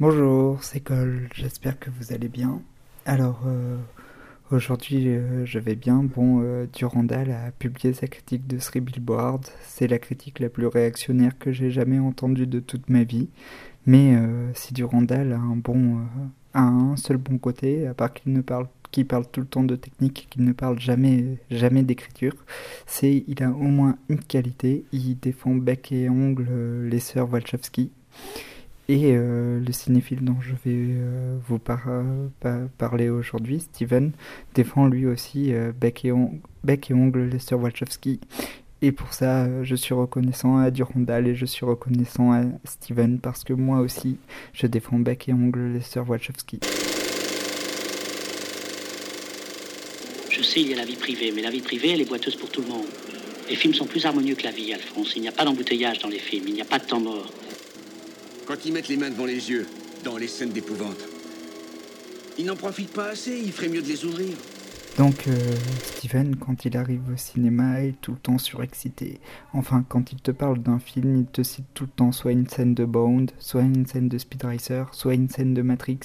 Bonjour, c'est Cole, j'espère que vous allez bien. Alors, euh, aujourd'hui euh, je vais bien. Bon, euh, Durandal a publié sa critique de Three. C'est la critique la plus réactionnaire que j'ai jamais entendue de toute ma vie. Mais si Durandal a un bon, seul bon côté, à part qu'il ne parle parle tout le temps de technique, qu'il ne parle jamais, jamais d'écriture, c'est il a au moins une qualité, il défend bec et ongle les sœurs Wachowski. Et euh, le cinéphile dont je vais euh, vous parler aujourd'hui, Steven, défend lui aussi euh, bec, et ongle Lester Wachowski. Et pour ça, je suis reconnaissant à Durandal et je suis reconnaissant à Steven parce que moi aussi, je défends bec et ongle Lester Wachowski. Je sais, il y a la vie privée, mais la vie privée, elle est boiteuse pour tout le monde. Les films sont plus harmonieux que la vie, Alphonse. Il n'y a pas d'embouteillage dans les films, il n'y a pas de temps mort quand ils mettent les mains devant les yeux, dans les scènes d'épouvante. Ils n'en profitent pas assez, il ferait mieux de les ouvrir. Donc, euh, Steven, quand il arrive au cinéma, est tout le temps surexcité. Enfin, quand il te parle d'un film, il te cite tout le temps soit une scène de Bond, soit une scène de Speed Racer, soit une scène de Matrix,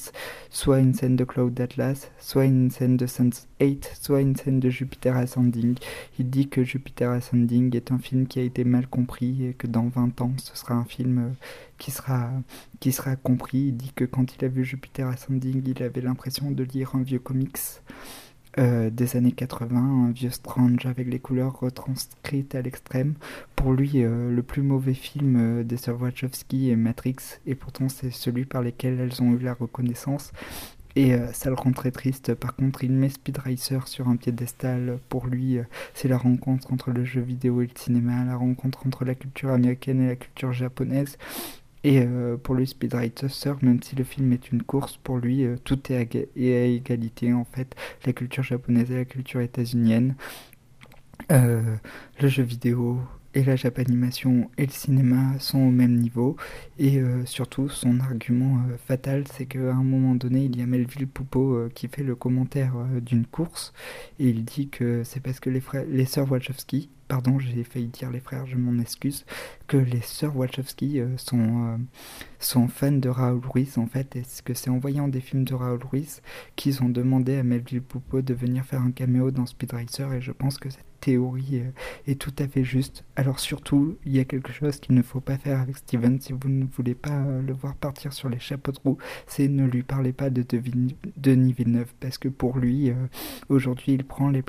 soit une scène de Cloud Atlas, soit une scène de Sense 8, soit une scène de Jupiter Ascending. Il dit que Jupiter Ascending est un film qui a été mal compris et que dans 20 ans, ce sera un film euh, qui sera, qui sera compris. Il dit que quand il a vu Jupiter Ascending, il avait l'impression de lire un vieux comics. Euh, des années 80, un vieux Strange avec les couleurs retranscrites à l'extrême. Pour lui, euh, le plus mauvais film euh, des sœurs Wachowski est Matrix, et pourtant c'est celui par lequel elles ont eu la reconnaissance. Et ça le rend très triste. Par contre, il met Speed Racer sur un piédestal. Pour lui, c'est la rencontre entre le jeu vidéo et le cinéma, la rencontre entre la culture américaine et la culture japonaise. Et euh, pour lui, Speed Racer, même si le film est une course, pour lui, euh, tout est à, égalité en fait. La culture japonaise et la culture états-unienne, euh, le jeu vidéo, et la japanimation et le cinéma sont au même niveau. Et euh, surtout, son argument euh, fatal, c'est qu'à un moment donné, il y a Melville Poupeau euh, qui fait le commentaire d'une course. Et il dit que c'est parce que les, frères, les sœurs Wachowski, pardon, j'ai failli dire les frères, je m'en excuse, que les sœurs Wachowski sont, sont fans de Raoul Ruiz en fait. Et que c'est en voyant des films de Raoul Ruiz qu'ils ont demandé à Melville Poupeau de venir faire un caméo dans Speed Racer. Et je pense que c'est théorie est, tout à fait juste. Alors surtout, il y a quelque chose qu'il ne faut pas faire avec Steven. Si vous ne voulez pas euh, le voir partir sur les chapeaux de roue, c'est ne lui parler pas de Denis Villeneuve, parce que pour lui, euh, aujourd'hui, il prend la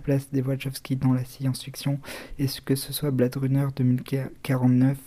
place des Wachowski dans la science-fiction, et que ce soit Blade Runner 2049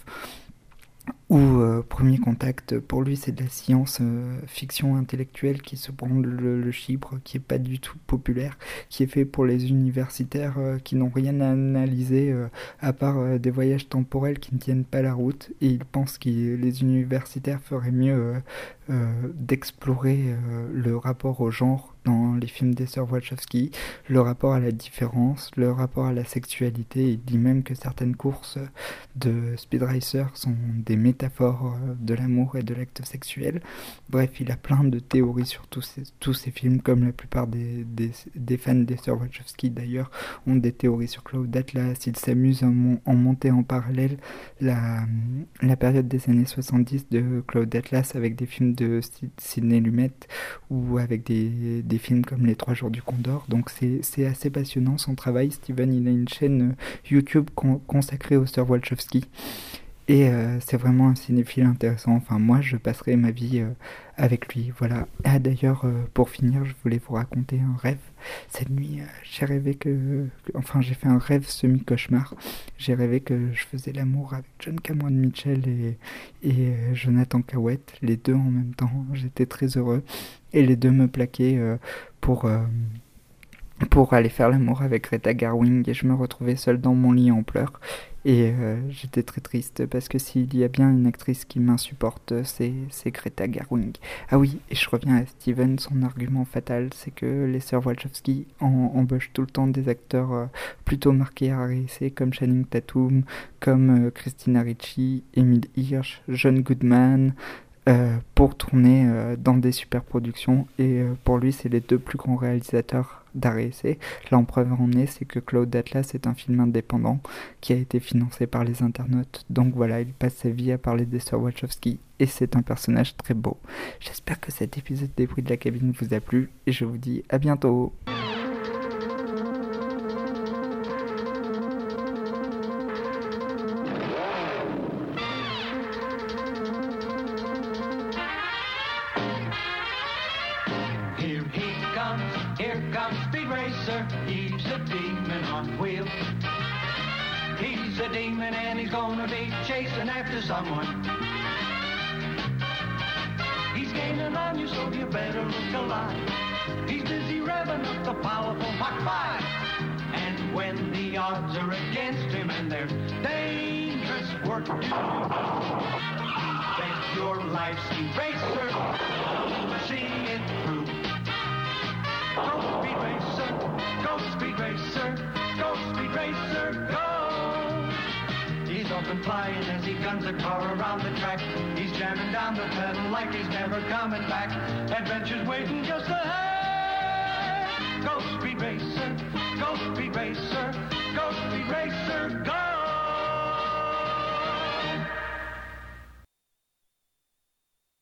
ou euh, Premier Contact, pour lui c'est de la science-fiction euh, intellectuelle qui se prend le, le, chibre, qui est pas du tout populaire, qui est fait pour les universitaires euh, qui n'ont rien à analyser à part des voyages temporels qui ne tiennent pas la route, et il pense que les universitaires feraient mieux d'explorer le rapport au genre dans les films des sœurs Wachowski, le rapport à la différence, le rapport à la sexualité. Il dit même que certaines courses de Speed Racer sont des métaphores euh, de l'amour et de l'acte sexuel. Bref, il a plein de théories sur tous ces, tous ces films, comme la plupart des, des, fans des sœurs Wachowski d'ailleurs ont des théories sur Cloud Atlas. Il s'amuse en, en monter en parallèle la, la période des années 70 de Cloud Atlas avec des films de Sidney Lumet ou avec des des films comme Les Trois Jours du Condor. Donc c'est assez passionnant son travail. Steven, il a une chaîne euh, YouTube consacrée au Sir Wachowski. Et euh, c'est vraiment un cinéphile intéressant. Enfin, moi, je passerai ma vie euh, avec lui. Voilà. Ah, d'ailleurs, pour finir, je voulais vous raconter un rêve. Cette nuit, j'ai rêvé que, Enfin, j'ai fait un rêve semi-cauchemar. J'ai rêvé que je faisais l'amour avec John Cameron Mitchell et, et Jonathan Cowett, les deux en même temps. J'étais très heureux et les deux me plaquaient euh, pour, euh, pour aller faire l'amour avec Greta Garwing et je me retrouvais seul dans mon lit en pleurs. Et euh, j'étais très triste parce que s'il y a bien une actrice qui m'insupporte, c'est, Greta Garwing. Ah oui, et je reviens à Steven, son argument fatal, c'est que les sœurs Wachowski embauchent tout le temps des acteurs plutôt marqués à RSC comme Channing Tatum, comme Christina Ricci, Emile Hirsch, John Goodman, euh, pour tourner euh, dans des super productions. Et euh, pour lui, c'est les deux plus grands réalisateurs d'arrêt La preuve en est, c'est que Claude Atlas est un film indépendant qui a été financé par les internautes. Donc voilà, il passe sa vie à parler des sœurs Wachowski et c'est un personnage très beau. J'espère que cet épisode des bruits de la cabine vous a plu et je vous dis à bientôt. Someone. He's gaining on you, so you better look alive. He's busy revving up the powerful Mach 5. And when the odds are against him and there's dangerous work to do, bet your life's eraser it through. Go speed racer, go speed racer, go speed racer, go! He's off and flying as he guns a car around the track. He's jamming down the pedal like he's never coming back. Adventure's waiting just ahead. Go speed racer, go speed racer, go speed racer, go!